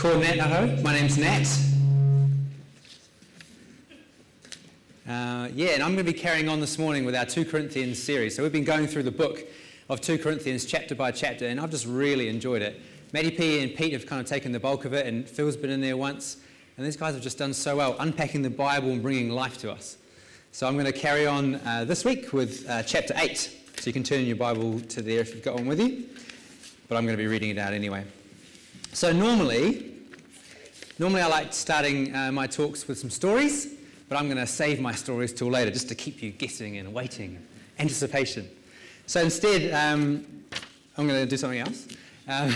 called Nat. My name's Nat. Uh, yeah, and I'm going to be carrying on this morning with our 2 Corinthians series. So we've been going through the book of 2 Corinthians chapter by chapter, and I've just really enjoyed it. Maddie P and Pete have kind of taken the bulk of it, and Phil's been in there once, and these guys have just done so well, unpacking the Bible and bringing life to us. So I'm going to carry on uh, this week with uh, chapter 8. So you can turn your Bible to there if you've got one with you, but I'm going to be reading it out anyway. So normally, normally I like starting uh, my talks with some stories, but I'm going to save my stories till later just to keep you guessing and waiting, anticipation. So instead, um, I'm going to do something else. Um,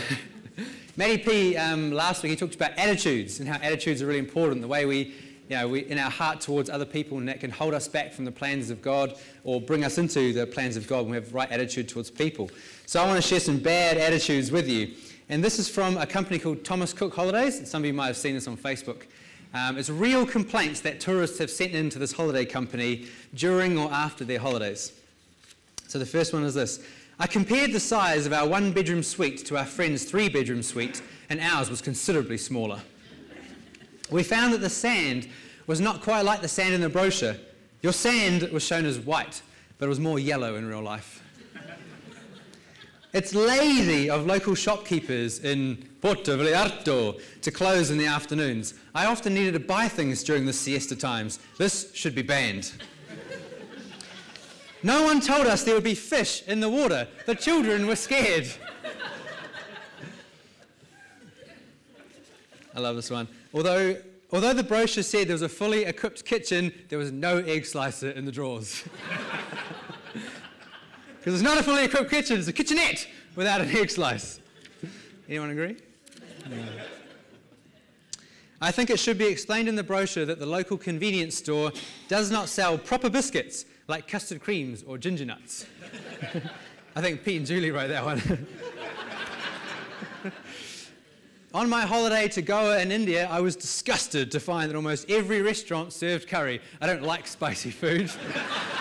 Matty P. Um, last week he talked about attitudes and how attitudes are really important. The way we, you know, we in our heart towards other people, and that can hold us back from the plans of God or bring us into the plans of God when we have the right attitude towards people. So I want to share some bad attitudes with you. And this is from a company called Thomas Cook Holidays. Some of you might have seen this on Facebook. Um, it's real complaints that tourists have sent in to this holiday company during or after their holidays. So the first one is this. I compared the size of our one bedroom suite to our friend's three bedroom suite, and ours was considerably smaller. We found that the sand was not quite like the sand in the brochure. Your sand was shown as white, but it was more yellow in real life. It's lazy of local shopkeepers in Puerto Vallarta to close in the afternoons. I often needed to buy things during the siesta times. This should be banned. No one told us there would be fish in the water. The children were scared. I love this one. Although, although the brochure said there was a fully equipped kitchen, there was no egg slicer in the drawers. Because it's not a fully equipped kitchen, it's a kitchenette without an egg slice. Anyone agree? No. I think it should be explained in the brochure that the local convenience store does not sell proper biscuits like custard creams or ginger nuts. I think Pete and Julie wrote that one. On my holiday to Goa in India, I was disgusted to find that almost every restaurant served curry. I don't like spicy food.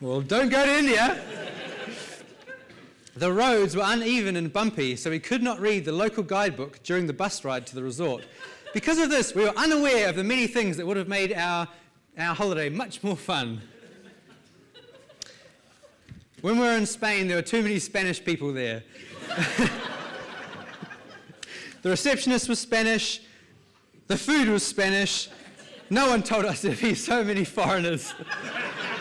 Well, don't go to India. The roads were uneven and bumpy, so we could not read the local guidebook during the bus ride to the resort. Because of this, we were unaware of the many things that would have made our, our holiday much more fun. When we were in Spain, there were too many Spanish people there. the receptionist was Spanish, the food was Spanish. No one told us there'd be so many foreigners.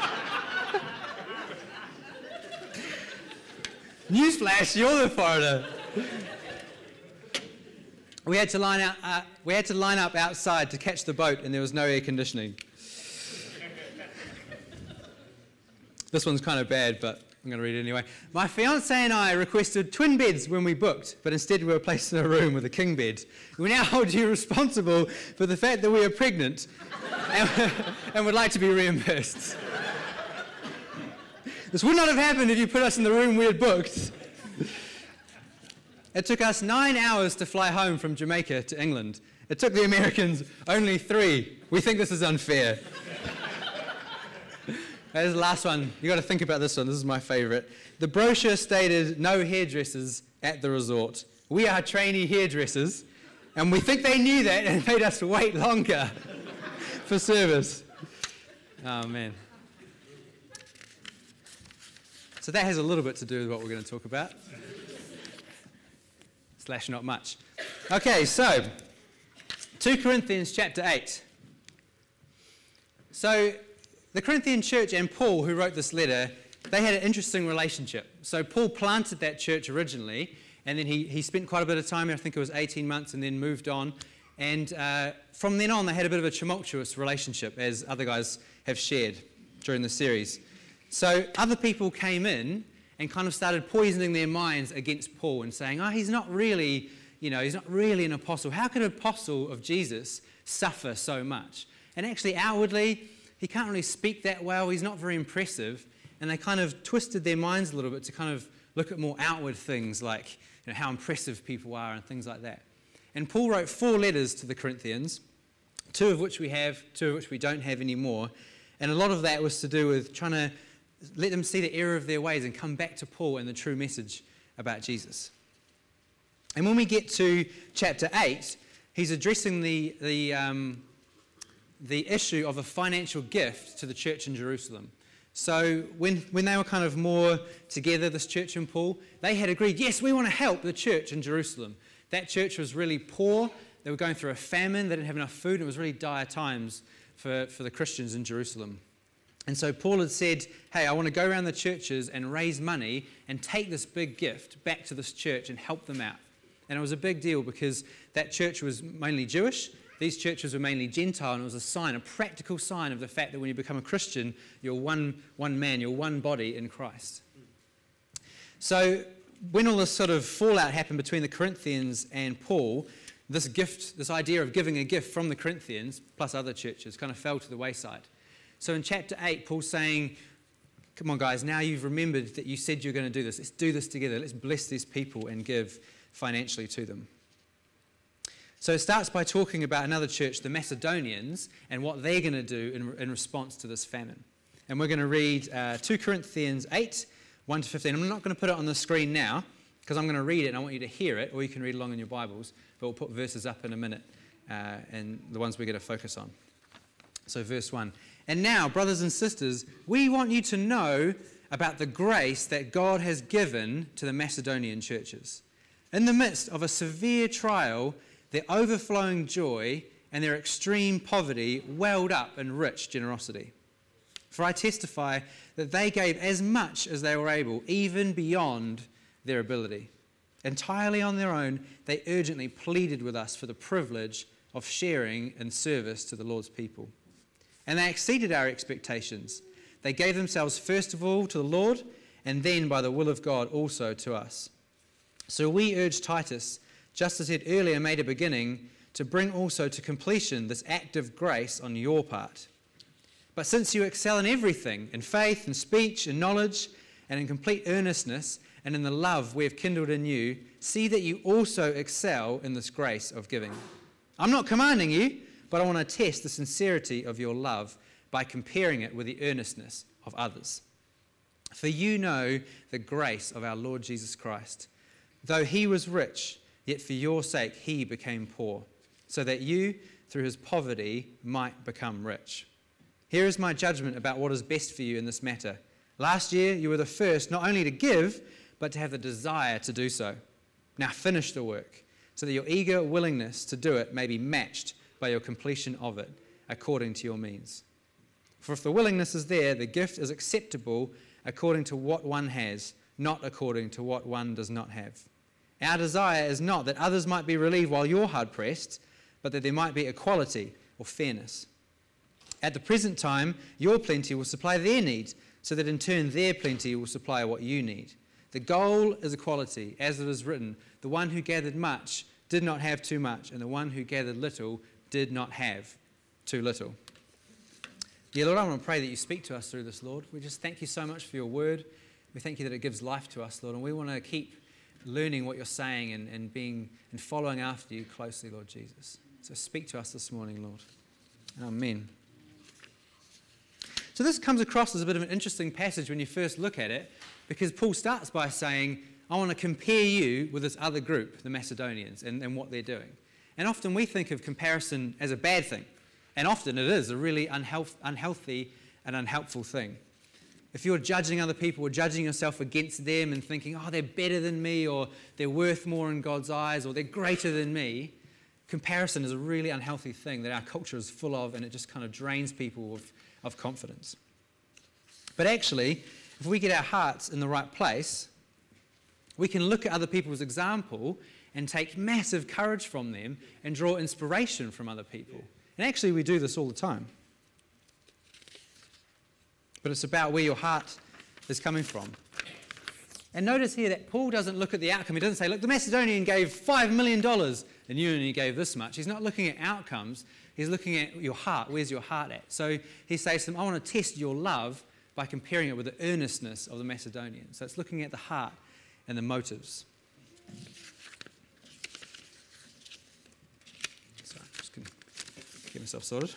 Newsflash, you're the foreigner. we, had to line out, uh, we had to line up outside to catch the boat, and there was no air conditioning. this one's kind of bad, but I'm going to read it anyway. My fiance and I requested twin beds when we booked, but instead we were placed in a room with a king bed. We now hold you responsible for the fact that we are pregnant and, and would like to be reimbursed. This would not have happened if you put us in the room we had booked. It took us nine hours to fly home from Jamaica to England. It took the Americans only three. We think this is unfair. There's the last one. You've got to think about this one. This is my favorite. The brochure stated no hairdressers at the resort. We are trainee hairdressers, and we think they knew that and made us wait longer for service. Oh, man. So that has a little bit to do with what we're going to talk about. Slash, not much. Okay, so 2 Corinthians chapter 8. So the Corinthian church and Paul, who wrote this letter, they had an interesting relationship. So Paul planted that church originally, and then he, he spent quite a bit of time I think it was 18 months, and then moved on. And uh, from then on, they had a bit of a tumultuous relationship, as other guys have shared during the series. So other people came in and kind of started poisoning their minds against Paul and saying, oh, he's not really, you know, he's not really an apostle. How could an apostle of Jesus suffer so much? And actually, outwardly, he can't really speak that well. He's not very impressive. And they kind of twisted their minds a little bit to kind of look at more outward things like you know, how impressive people are and things like that. And Paul wrote four letters to the Corinthians, two of which we have, two of which we don't have anymore. And a lot of that was to do with trying to let them see the error of their ways and come back to Paul and the true message about Jesus. And when we get to chapter 8, he's addressing the, the, um, the issue of a financial gift to the church in Jerusalem. So when, when they were kind of more together, this church and Paul, they had agreed, yes, we want to help the church in Jerusalem. That church was really poor. They were going through a famine. They didn't have enough food. It was really dire times for, for the Christians in Jerusalem. And so Paul had said, Hey, I want to go around the churches and raise money and take this big gift back to this church and help them out. And it was a big deal because that church was mainly Jewish. These churches were mainly Gentile, and it was a sign, a practical sign of the fact that when you become a Christian, you're one, one man, you're one body in Christ. So, when all this sort of fallout happened between the Corinthians and Paul, this gift, this idea of giving a gift from the Corinthians, plus other churches, kind of fell to the wayside. So, in chapter 8, Paul's saying, Come on, guys, now you've remembered that you said you're going to do this. Let's do this together. Let's bless these people and give financially to them. So it starts by talking about another church, the Macedonians, and what they're going to do in, in, response to this famine. And we're going to read uh, 2 Corinthians 8, 1 to 15. I'm not going to put it on the screen now because I'm going to read it and I want you to hear it, or you can read along in your Bibles, but we'll put verses up in a minute uh, and the ones we're going to focus on. So, verse 1. And now, brothers and sisters, we want you to know about the grace that God has given to the Macedonian churches. In the midst of a severe trial, their overflowing joy and their extreme poverty welled up in rich generosity. For I testify that they gave as much as they were able, even beyond their ability. Entirely on their own, they urgently pleaded with us for the privilege of sharing in service to the Lord's people. And they exceeded our expectations. They gave themselves first of all to the Lord, and then by the will of God also to us. So we urge Titus just as he had earlier made a beginning, to bring also to completion this act of grace on your part. But since you excel in everything, in faith, in speech, in knowledge, and in complete earnestness, and in the love we have kindled in you, see that you also excel in this grace of giving. I'm not commanding you, but I want to test the sincerity of your love by comparing it with the earnestness of others. For you know the grace of our Lord Jesus Christ. Though he was rich, Yet for your sake he became poor, so that you, through his poverty, might become rich. Here is my judgment about what is best for you in this matter. Last year you were the first not only to give, but to have the desire to do so. Now finish the work, so that your eager willingness to do it may be matched by your completion of it, according to your means. For if the willingness is there, the gift is acceptable according to what one has, not according to what one does not have. Our desire is not that others might be relieved while you're hard pressed, but that there might be equality or fairness. At the present time, your plenty will supply their needs, so that in turn their plenty will supply what you need. The goal is equality, as it is written the one who gathered much did not have too much, and the one who gathered little did not have too little. Dear Lord, I want to pray that you speak to us through this, Lord. We just thank you so much for your word. We thank you that it gives life to us, Lord, and we want to keep learning what you're saying and, and being and following after you closely, Lord Jesus. So speak to us this morning, Lord. Amen. So this comes across as a bit of an interesting passage when you first look at it, because Paul starts by saying, I want to compare you with this other group, the Macedonians, and, and what they're doing. And often we think of comparison as a bad thing. And often it is a really unhealth, unhealthy and unhelpful thing. If you're judging other people or judging yourself against them and thinking, oh, they're better than me, or they're worth more in God's eyes, or they're greater than me, comparison is a really unhealthy thing that our culture is full of, and it just kind of drains people of, of confidence. But actually, if we get our hearts in the right place, we can look at other people's example and take massive courage from them and draw inspiration from other people. And actually, we do this all the time but it's about where your heart is coming from. And notice here that Paul doesn't look at the outcome. He doesn't say, look, the Macedonian gave $5 million and you only gave this much. He's not looking at outcomes. He's looking at your heart. Where's your heart at? So he says to them, I want to test your love by comparing it with the earnestness of the Macedonian. So it's looking at the heart and the motives. Sorry, I'm just going get myself sorted.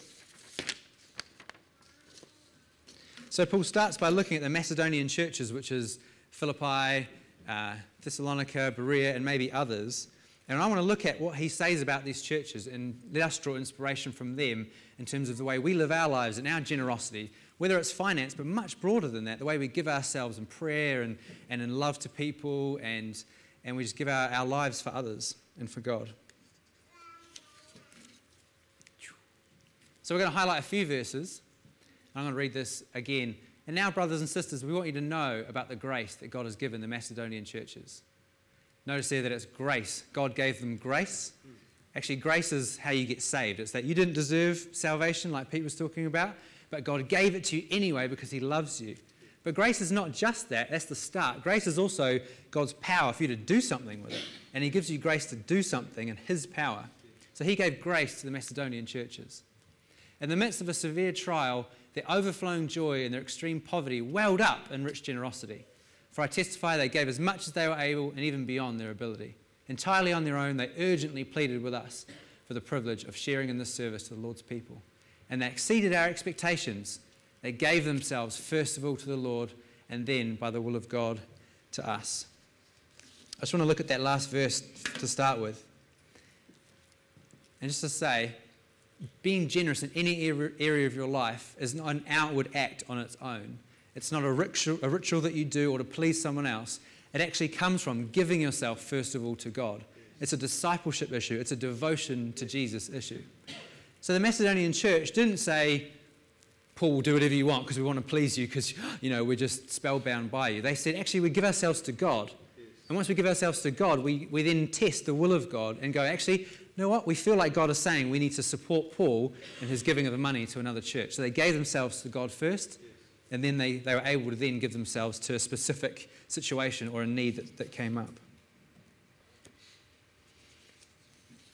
So Paul starts by looking at the Macedonian churches, which is Philippi, uh, Thessalonica, Berea, and maybe others. And I want to look at what he says about these churches and let us draw inspiration from them in terms of the way we live our lives and our generosity, whether it's finance, but much broader than that, the way we give ourselves in prayer and, and in love to people and, and we just give our, our lives for others and for God. So we're going to highlight a few verses. I'm going to read this again. And now, brothers and sisters, we want you to know about the grace that God has given the Macedonian churches. Notice there that it's grace. God gave them grace. Actually, grace is how you get saved. It's that you didn't deserve salvation, like Pete was talking about, but God gave it to you anyway because He loves you. But grace is not just that, that's the start. Grace is also God's power for you to do something with it. And He gives you grace to do something in His power. So He gave grace to the Macedonian churches. In the midst of a severe trial, their overflowing joy and their extreme poverty welled up in rich generosity. For I testify they gave as much as they were able and even beyond their ability. Entirely on their own, they urgently pleaded with us for the privilege of sharing in this service to the Lord's people. And they exceeded our expectations. They gave themselves, first of all, to the Lord, and then, by the will of God, to us. I just want to look at that last verse to start with. And just to say, being generous in any area of your life is not an outward act on its own. It's not a ritual, a ritual that you do or to please someone else. It actually comes from giving yourself, first of all, to God. It's a discipleship issue, it's a devotion to Jesus issue. So the Macedonian church didn't say, Paul, do whatever you want because we want to please you because, you know, we're just spellbound by you. They said, actually, we give ourselves to God. And once we give ourselves to God, we, we then test the will of God and go, actually, you know what? We feel like God is saying we need to support Paul in his giving of the money to another church. So they gave themselves to God first, and then they, they were able to then give themselves to a specific situation or a need that, that came up.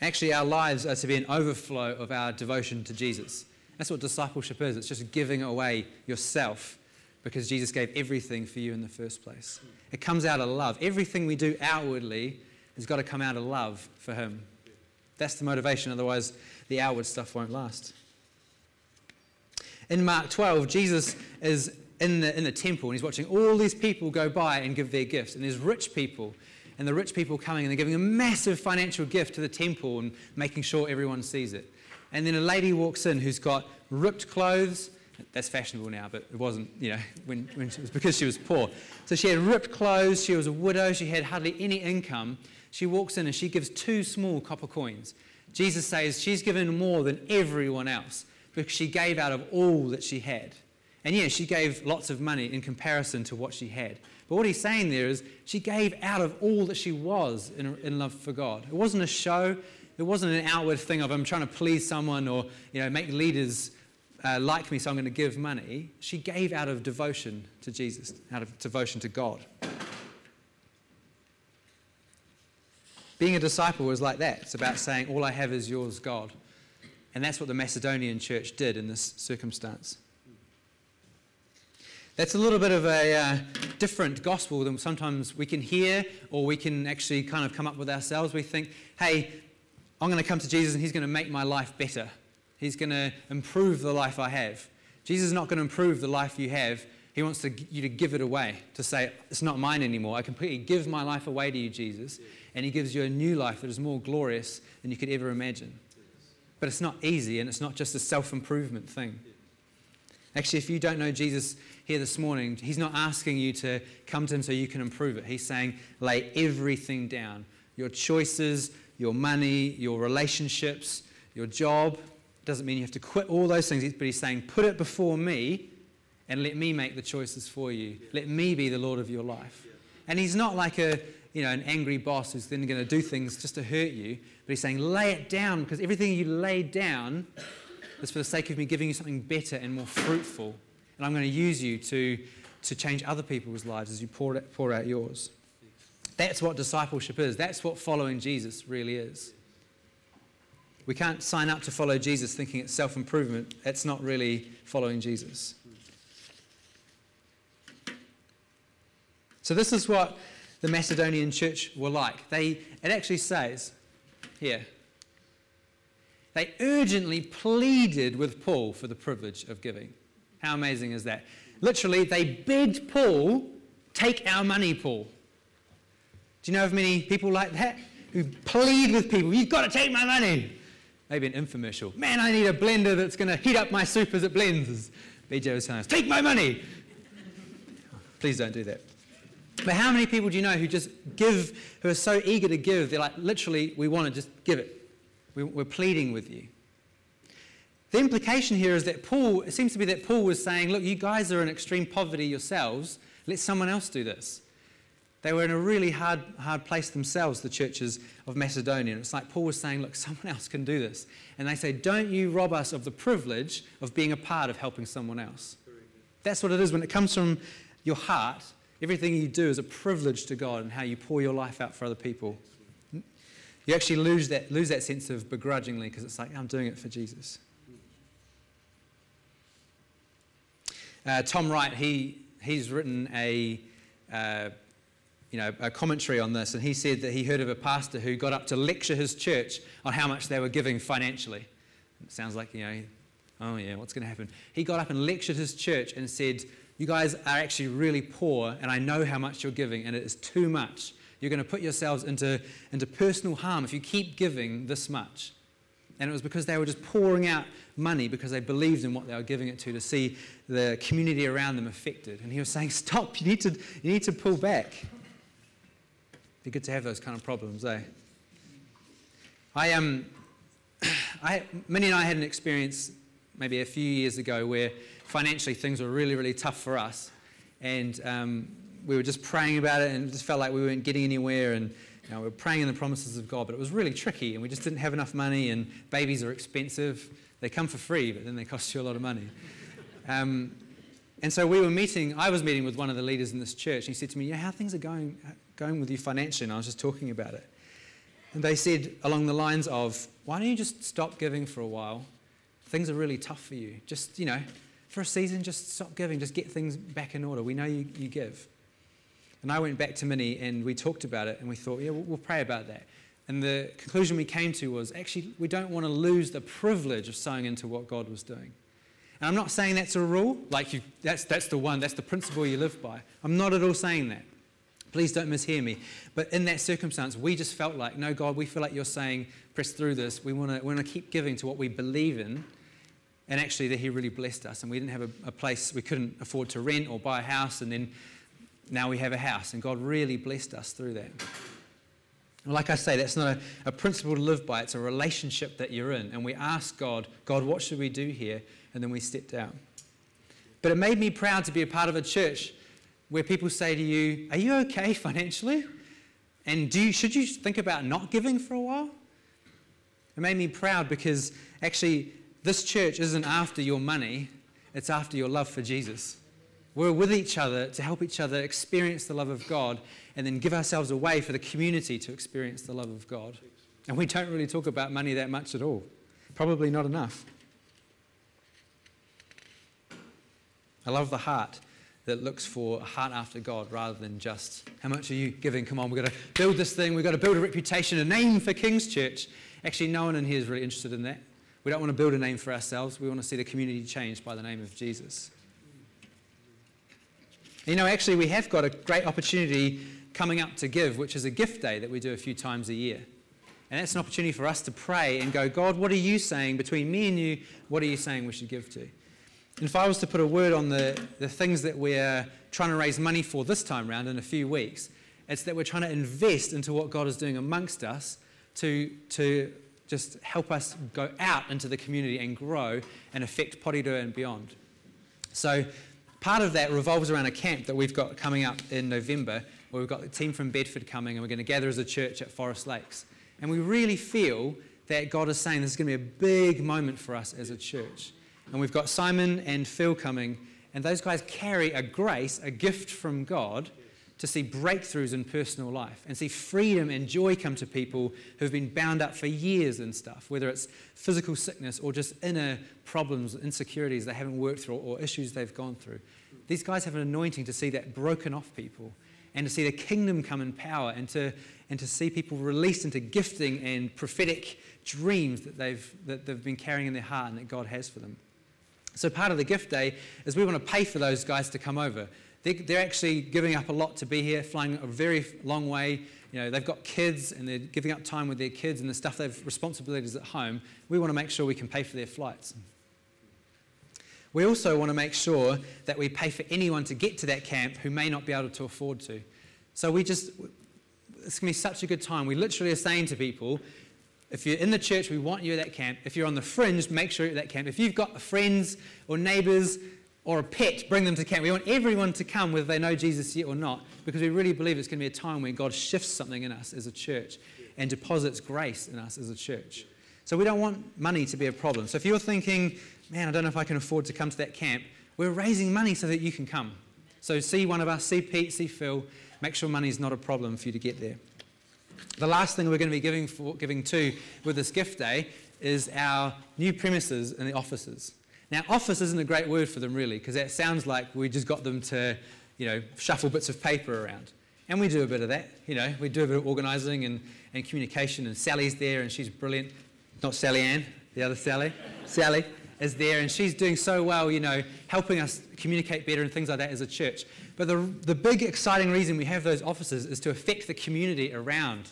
Actually, our lives are to be an overflow of our devotion to Jesus. That's what discipleship is. It's just giving away yourself because Jesus gave everything for you in the first place. It comes out of love. Everything we do outwardly has got to come out of love for Him. That's the motivation, otherwise, the outward stuff won't last. In Mark 12, Jesus is in the, in the temple and he's watching all these people go by and give their gifts. And there's rich people, and the rich people coming and they're giving a massive financial gift to the temple and making sure everyone sees it. And then a lady walks in who's got ripped clothes. That's fashionable now, but it wasn't, you know, when, when it was because she was poor. So she had ripped clothes, she was a widow, she had hardly any income, she walks in and she gives two small copper coins. Jesus says she's given more than everyone else because she gave out of all that she had. And yes, she gave lots of money in comparison to what she had. But what he's saying there is she gave out of all that she was in, in love for God. It wasn't a show. It wasn't an outward thing of I'm trying to please someone or you know make leaders uh, like me, so I'm going to give money. She gave out of devotion to Jesus, out of devotion to God. Being a disciple was like that. It's about saying, All I have is yours, God. And that's what the Macedonian church did in this circumstance. That's a little bit of a uh, different gospel than sometimes we can hear or we can actually kind of come up with ourselves. We think, hey, I'm going to come to Jesus and he's going to make my life better. He's going to improve the life I have. Jesus is not going to improve the life you have. He wants to, you to give it away, to say, it's not mine anymore. I completely give my life away to you, Jesus. And He gives you a new life that is more glorious than you could ever imagine. But it's not easy, and it's not just a self improvement thing. Actually, if you don't know Jesus here this morning, He's not asking you to come to Him so you can improve it. He's saying, lay everything down your choices, your money, your relationships, your job. Doesn't mean you have to quit all those things, but He's saying, put it before me and let me make the choices for you. Let me be the Lord of your life. And he's not like a, you know, an angry boss who's then going to do things just to hurt you, but he's saying, lay it down because everything you lay down is for the sake of me giving you something better and more fruitful. And I'm going to use you to, to change other people's lives as you pour, it, pour out yours. That's what discipleship is. That's what following Jesus really is. We can't sign up to follow Jesus thinking it's self improvement. It's not really following Jesus. So, this is what the Macedonian church were like. They, it actually says here, they urgently pleaded with Paul for the privilege of giving. How amazing is that? Literally, they begged Paul, take our money, Paul. Do you know of many people like that? who plead with people, you've got to take my money. Maybe an infomercial. Man, I need a blender that's going to heat up my soup as it blends. BJ was saying, take my money. Please don't do that. But how many people do you know who just give, who are so eager to give, they're like, literally, we want to just give it. We're pleading with you. The implication here is that Paul, it seems to be that Paul was saying, look, you guys are in extreme poverty yourselves. Let someone else do this. They were in a really hard, hard place themselves, the churches of Macedonia. It's like Paul was saying, look, someone else can do this. And they say, don't you rob us of the privilege of being a part of helping someone else. That's what it is when it comes from your heart. Everything you do is a privilege to God and how you pour your life out for other people. You actually lose that, lose that sense of begrudgingly because it's like, I'm doing it for Jesus. Uh, Tom Wright, he, he's written a, uh, you know, a commentary on this, and he said that he heard of a pastor who got up to lecture his church on how much they were giving financially. It sounds like, you know, oh yeah, what's going to happen? He got up and lectured his church and said, You guys are actually really poor, and I know how much you're giving, and it is too much. You're going to put yourselves into, into personal harm if you keep giving this much. And it was because they were just pouring out money because they believed in what they were giving it to to see the community around them affected. And he was saying, Stop, you need to, you need to pull back. Be good to have those kind of problems, eh? I, um, I, Minnie and I had an experience maybe a few years ago where financially things were really, really tough for us. And um, we were just praying about it and it just felt like we weren't getting anywhere. And you know, we were praying in the promises of God, but it was really tricky. And we just didn't have enough money. And babies are expensive. They come for free, but then they cost you a lot of money. Um, and so we were meeting, I was meeting with one of the leaders in this church. And he said to me, Yeah, how things are going, going with you financially? And I was just talking about it. And they said along the lines of, Why don't you just stop giving for a while? Things are really tough for you. Just, you know, for a season, just stop giving. Just get things back in order. We know you, you give. And I went back to Minnie and we talked about it and we thought, yeah, we'll, we'll pray about that. And the conclusion we came to was actually, we don't want to lose the privilege of sowing into what God was doing. And I'm not saying that's a rule, like you, that's, that's the one, that's the principle you live by. I'm not at all saying that. Please don't mishear me. But in that circumstance, we just felt like, no, God, we feel like you're saying, press through this. We want to, we want to keep giving to what we believe in. And actually, that He really blessed us. And we didn't have a, a place, we couldn't afford to rent or buy a house. And then now we have a house. And God really blessed us through that. Like I say, that's not a, a, principle to live by. It's a relationship that you're in. And we ask God, God, what should we do here? And then we step down. But it made me proud to be a part of a church where people say to you, Are you okay financially? And do you, should you think about not giving for a while? It made me proud because actually, this church isn't after your money, it's after your love for Jesus. We're with each other to help each other experience the love of God and then give ourselves away for the community to experience the love of God. And we don't really talk about money that much at all. Probably not enough. I love the heart that looks for a heart after God rather than just how much are you giving? Come on, we've got to build this thing, we've got to build a reputation, a name for King's Church. Actually, no one in here is really interested in that. We don't want to build a name for ourselves, we want to see the community changed by the name of Jesus. You know, actually, we have got a great opportunity coming up to give, which is a gift day that we do a few times a year. And that's an opportunity for us to pray and go, God, what are you saying between me and you? What are you saying we should give to? If I was to put a word on the, the things that we're trying to raise money for this time round in a few weeks, it's that we're trying to invest into what God is doing amongst us to, to just help us go out into the community and grow and affect Porirua and beyond. So part of that revolves around a camp that we've got coming up in November where we've got a team from Bedford coming and we're going to gather as a church at Forest Lakes. And we really feel that God is saying this is going to be a big moment for us as a church. And we've got Simon and Phil coming, and those guys carry a grace, a gift from God to see breakthroughs in personal life and see freedom and joy come to people who've been bound up for years and stuff, whether it's physical sickness or just inner problems, insecurities they haven't worked through or issues they've gone through. These guys have an anointing to see that broken off people and to see the kingdom come in power and to, and to see people released into gifting and prophetic dreams that they've, that they've been carrying in their heart and that God has for them. So, part of the gift day is we want to pay for those guys to come over. They're, they're actually giving up a lot to be here, flying a very long way. You know, they've got kids and they're giving up time with their kids and the stuff they've responsibilities at home. We want to make sure we can pay for their flights. We also want to make sure that we pay for anyone to get to that camp who may not be able to afford to. So we just, it's going to be such a good time. We literally are saying to people, if you're in the church, we want you at that camp. If you're on the fringe, make sure you're at that camp. If you've got friends or neighbors or a pet, bring them to camp. We want everyone to come, whether they know Jesus yet or not, because we really believe it's going to be a time when God shifts something in us as a church and deposits grace in us as a church. So we don't want money to be a problem. So if you're thinking, man, I don't know if I can afford to come to that camp, we're raising money so that you can come. So see one of us, see Pete, see Phil, make sure money is not a problem for you to get there. The last thing we're going to be giving, for, giving to with this gift day is our new premises in the offices. Now, office isn't a great word for them really, because that sounds like we just got them to, you know, shuffle bits of paper around. And we do a bit of that, you know, we do a bit of organising and, and communication, and Sally's there, and she's brilliant. Not Sally Ann, the other Sally. Sally is there, and she's doing so well, you know, helping us communicate better and things like that as a church. But the, the big exciting reason we have those offices is to affect the community around.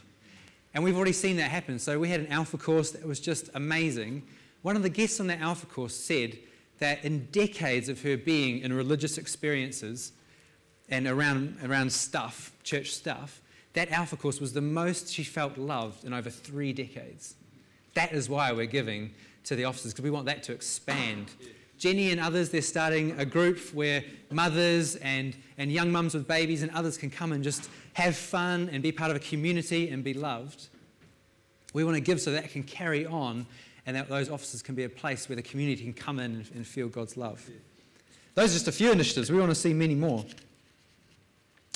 And we've already seen that happen. So we had an Alpha course that was just amazing. One of the guests on that Alpha course said that in decades of her being in religious experiences and around, around stuff, church stuff, that Alpha course was the most she felt loved in over three decades. That is why we're giving to the offices, because we want that to expand. Jenny and others, they're starting a group where mothers and, and young mums with babies and others can come and just have fun and be part of a community and be loved. We want to give so that can carry on and that those offices can be a place where the community can come in and, and feel God's love. Those are just a few initiatives. We want to see many more.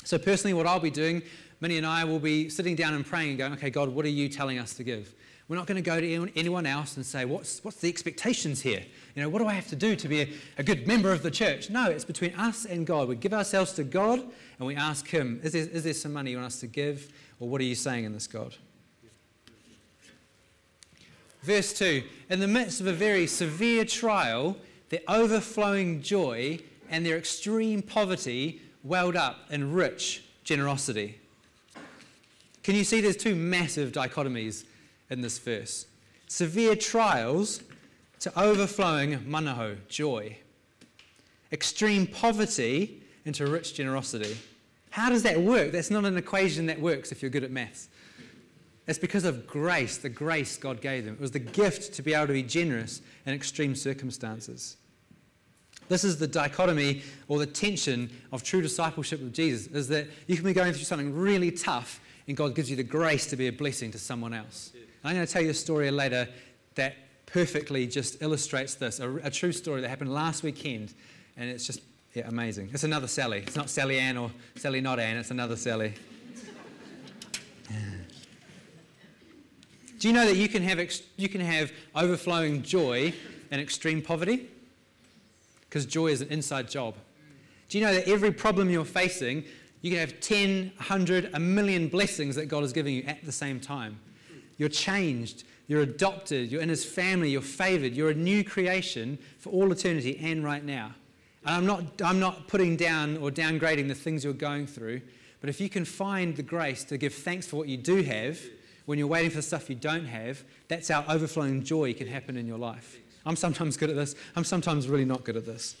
So, personally, what I'll be doing, Minnie and I will be sitting down and praying and going, okay, God, what are you telling us to give? We're not going to go to anyone else and say, what's, what's the expectations here? You know, what do I have to do to be a, a good member of the church? No, it's between us and God. We give ourselves to God and we ask Him, is there, is there some money you want us to give? Or what are you saying in this, God? Verse 2 In the midst of a very severe trial, their overflowing joy and their extreme poverty welled up in rich generosity. Can you see there's two massive dichotomies in this verse. Severe trials to overflowing manahau, joy. Extreme poverty into rich generosity. How does that work? That's not an equation that works if you're good at maths. It's because of grace, the grace God gave them. It was the gift to be able to be generous in extreme circumstances. This is the dichotomy or the tension of true discipleship with Jesus, is that you can be going through something really tough and God gives you the grace to be a blessing to someone else. I'm going to tell you a story later that perfectly just illustrates this a, a, true story that happened last weekend, and it's just yeah, amazing. It's another Sally. It's not Sally Ann or Sally not Ann, it's another Sally. Do you know that you can have, ex- you can have overflowing joy in extreme poverty? Because joy is an inside job. Do you know that every problem you're facing, you can have 10, 100, a million blessings that God is giving you at the same time? You're changed. You're adopted. You're in his family. You're favored. You're a new creation for all eternity and right now. And I'm not, I'm not putting down or downgrading the things you're going through, but if you can find the grace to give thanks for what you do have when you're waiting for the stuff you don't have, that's how overflowing joy can happen in your life. I'm sometimes good at this. I'm sometimes really not good at this.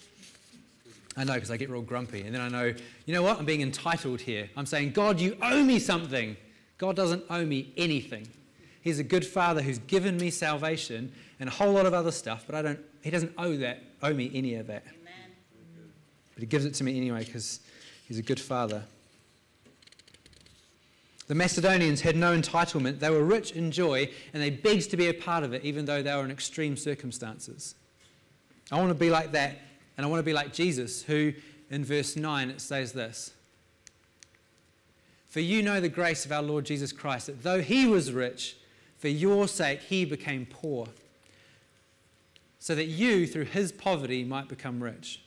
I know because I get real grumpy. And then I know, you know what? I'm being entitled here. I'm saying, God, you owe me something. God doesn't owe me anything. He's a good father who's given me salvation and a whole lot of other stuff, but I don't, he doesn't owe that, owe me any of that. Amen. But he gives it to me anyway because he's a good father. The Macedonians had no entitlement. They were rich in joy and they begged to be a part of it, even though they were in extreme circumstances. I want to be like that, and I want to be like Jesus, who in verse 9 it says this For you know the grace of our Lord Jesus Christ, that though he was rich, for your sake, he became poor, so that you, through his poverty, might become rich.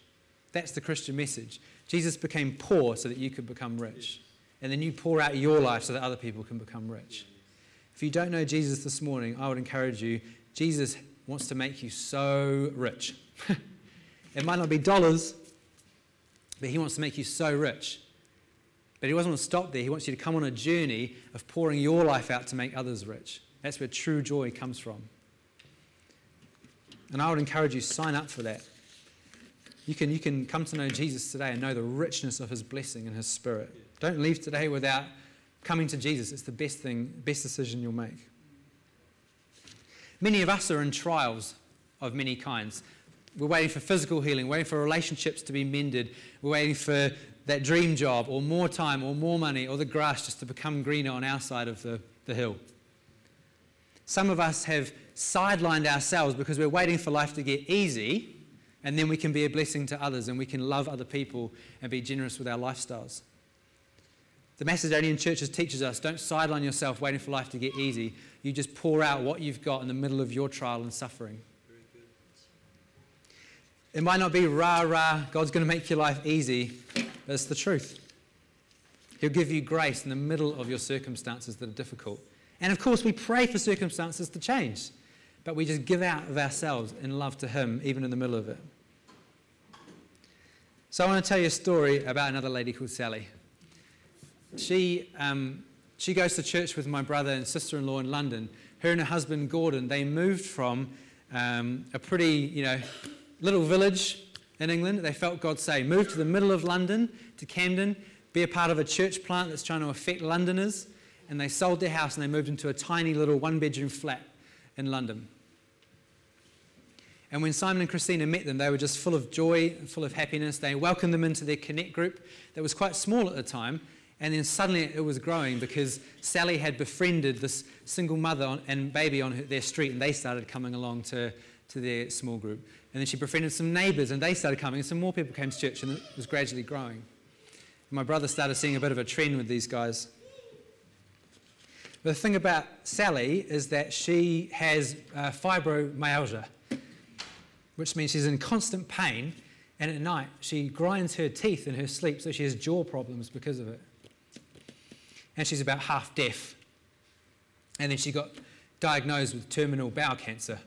That's the Christian message. Jesus became poor so that you could become rich. And then you pour out your life so that other people can become rich. If you don't know Jesus this morning, I would encourage you. Jesus wants to make you so rich. it might not be dollars, But He wants to make you so rich. But He doesn't want to stop there. He wants you to come on a journey of pouring your life out to make others rich. That's where true joy comes from. And I would encourage you, sign up for that. You can, you can come to know Jesus today and know the richness of his blessing and his spirit. Don't leave today without coming to Jesus. It's the best thing, best decision you'll make. Many of us are in trials of many kinds. We're waiting for physical healing, waiting for relationships to be mended, we're waiting for that dream job, or more time, or more money, or the grass just to become greener on our side of the, the hill. Some of us have sidelined ourselves because we're waiting for life to get easy, and then we can be a blessing to others and we can love other people and be generous with our lifestyles. The Macedonian churches teaches us don't sideline yourself waiting for life to get easy. You just pour out what you've got in the middle of your trial and suffering. It might not be rah rah, God's going to make your life easy, but it's the truth. He'll give you grace in the middle of your circumstances that are difficult. And of course, we pray for circumstances to change, but we just give out of ourselves in love to Him, even in the middle of it. So, I want to tell you a story about another lady called Sally. She, um, she goes to church with my brother and sister in law in London. Her and her husband, Gordon, they moved from um, a pretty, you know, little village in England. They felt God say, move to the middle of London, to Camden, be a part of a church plant that's trying to affect Londoners. And they sold their house and they moved into a tiny little one bedroom flat in London. And when Simon and Christina met them, they were just full of joy and full of happiness. They welcomed them into their Connect group that was quite small at the time. And then suddenly it was growing because Sally had befriended this single mother and baby on their street, and they started coming along to, to their small group. And then she befriended some neighbours, and they started coming, and some more people came to church, and it was gradually growing. And my brother started seeing a bit of a trend with these guys. The thing about Sally is that she has uh, fibromyalgia, which means she's in constant pain, and at night she grinds her teeth in her sleep, so she has jaw problems because of it. And she's about half deaf. And then she got diagnosed with terminal bowel cancer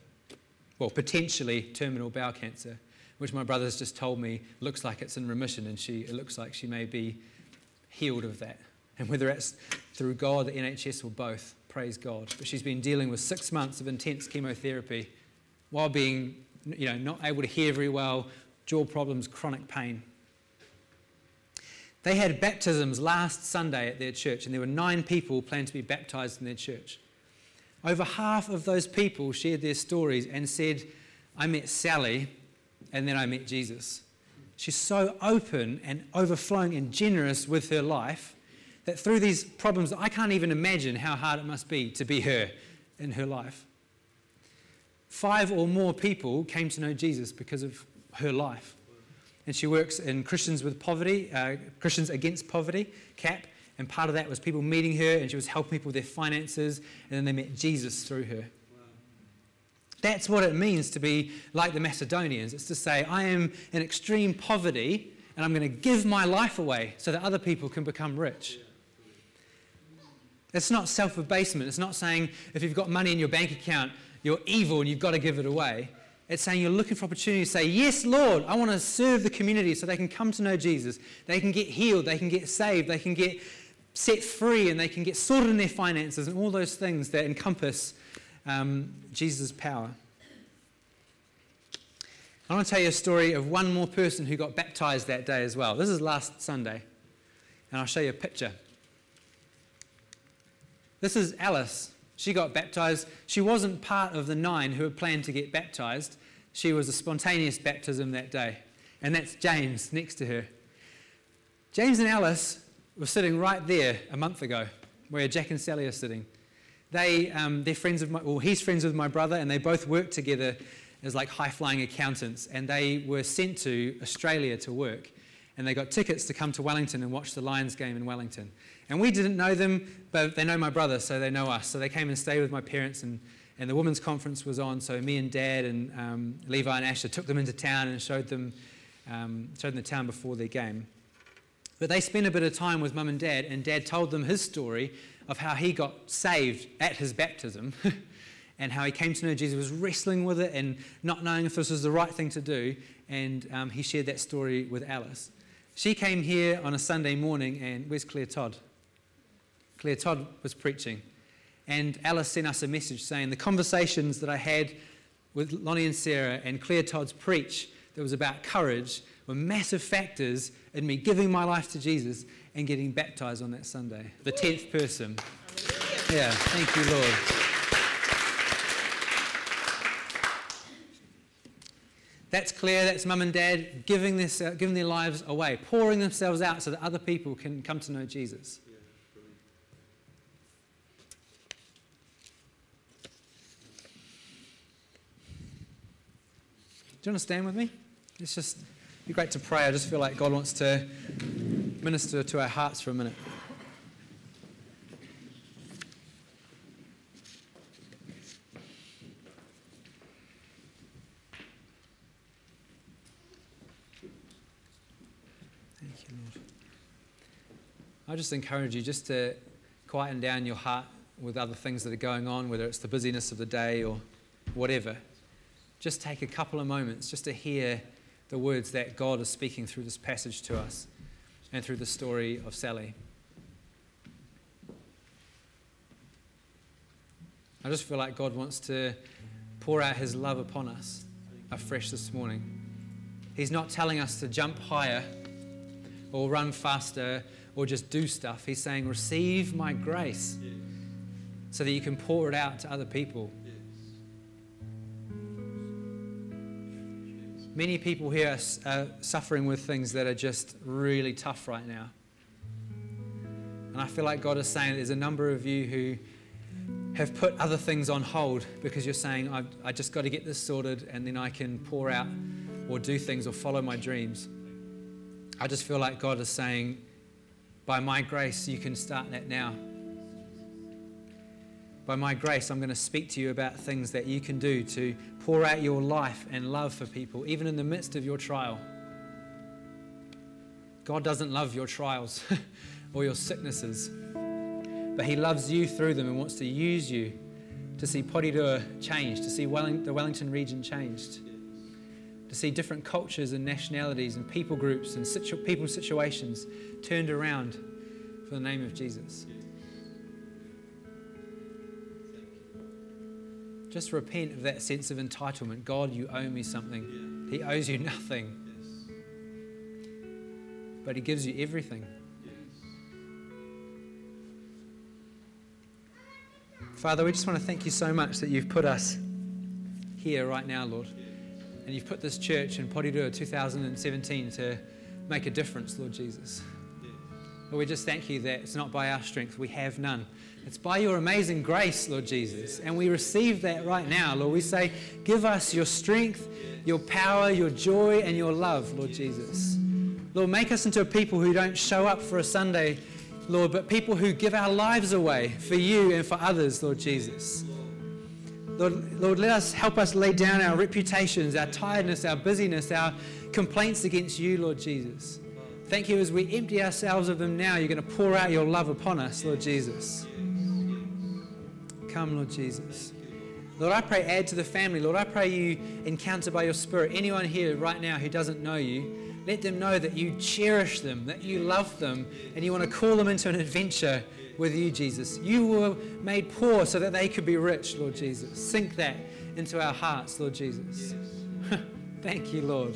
well, potentially terminal bowel cancer, which my brother's just told me looks like it's in remission and she, it looks like she may be healed of that. And whether it's through God, NHS, or both, praise God. But she's been dealing with six months of intense chemotherapy while being, you know, not able to hear very well, jaw problems, chronic pain. They had baptisms last Sunday at their church, and there were nine people planned to be baptized in their church. Over half of those people shared their stories and said, I met Sally and then I met Jesus. She's so open and overflowing and generous with her life that through these problems, I can't even imagine how hard it must be to be her in her life. Five or more people came to know Jesus because of her life. And she works in Christians with Poverty, uh, Christians Against Poverty, CAP, and part of that was people meeting her, and she was helping people with their finances, and then they met Jesus through her. That's what it means to be like the Macedonians. It's to say, I am in extreme poverty, and I'm going to give my life away so that other people can become rich. It's not self abasement. It's not saying if you've got money in your bank account, you're evil and you've got to give it away. It's saying you're looking for opportunity to say, Yes, Lord, I want to serve the community so they can come to know Jesus. They can get healed. They can get saved. They can get set free and they can get sorted in their finances and all those things that encompass um, Jesus' power. I want to tell you a story of one more person who got baptized that day as well. This is last Sunday, and I'll show you a picture. This is Alice. She got baptized. She wasn't part of the nine who had planned to get baptized. She was a spontaneous baptism that day. And that's James next to her. James and Alice were sitting right there a month ago, where Jack and Sally are sitting. They, um, they're friends of my, well, he's friends with my brother, and they both work together as like high flying accountants. And they were sent to Australia to work. And they got tickets to come to Wellington and watch the Lions game in Wellington. And we didn't know them, but they know my brother, so they know us. So they came and stayed with my parents, and, and the women's conference was on. So me and dad and um, Levi and Asher took them into town and showed them, um, showed them the town before their game. But they spent a bit of time with mum and dad, and dad told them his story of how he got saved at his baptism and how he came to know Jesus, was wrestling with it and not knowing if this was the right thing to do. And um, he shared that story with Alice. She came here on a Sunday morning, and where's Claire Todd? Claire Todd was preaching. And Alice sent us a message saying the conversations that I had with Lonnie and Sarah and Claire Todd's preach that was about courage were massive factors in me giving my life to Jesus and getting baptized on that Sunday. The 10th person. Yeah, thank you, Lord. That's Claire, that's mum and dad giving, this, uh, giving their lives away, pouring themselves out so that other people can come to know Jesus. You want to stand with me? It's just be great to pray. I just feel like God wants to minister to our hearts for a minute. Thank you, Lord. I just encourage you just to quieten down your heart with other things that are going on, whether it's the busyness of the day or whatever just take a couple of moments just to hear the words that God is speaking through this passage to us and through the story of Sally. I just feel like God wants to pour out his love upon us afresh this morning. He's not telling us to jump higher or run faster or just do stuff. He's saying, Receive my grace so that you can pour it out to other people. Many people here are suffering with things that are just really tough right now. And I feel like God is saying there's a number of you who have put other things on hold because you're saying, I've, I just got to get this sorted and then I can pour out or do things or follow my dreams. I just feel like God is saying, by my grace, you can start that now. By my grace, I'm going to speak to you about things that you can do to pour out your life and love for people, even in the midst of your trial. God doesn't love your trials or your sicknesses, but He loves you through them and wants to use you to see Porirua changed, to see Welling- the Wellington region changed, to see different cultures and nationalities and people groups and situ- people situations turned around for the name of Jesus. Just repent of that sense of entitlement. God, you owe me something. He owes you nothing. But He gives you everything. Father, we just want to thank you so much that you've put us here right now, Lord. And you've put this church in Porirua 2017 to make a difference, Lord Jesus. Lord, we just thank you that it's not by our strength, we have none. It's by your amazing grace, Lord Jesus. And we receive that right now, Lord. We say, give us your strength, your power, your joy, and your love, Lord Jesus. Lord, make us into a people who don't show up for a Sunday, Lord, but people who give our lives away for you and for others, Lord Jesus. Lord, Lord, let us help us lay down our reputations, our tiredness, our busyness, our complaints against you, Lord Jesus. Thank you as we empty ourselves of them now, you're going to pour out your love upon us, Lord Jesus. Come, Lord Jesus. Lord, I pray, add to the family. Lord, I pray you encounter by your Spirit anyone here right now who doesn't know you. Let them know that you cherish them, that you love them, and you want to call them into an adventure with you, Jesus. You were made poor so that they could be rich, Lord Jesus. Sink that into our hearts, Lord Jesus. Thank you, Lord.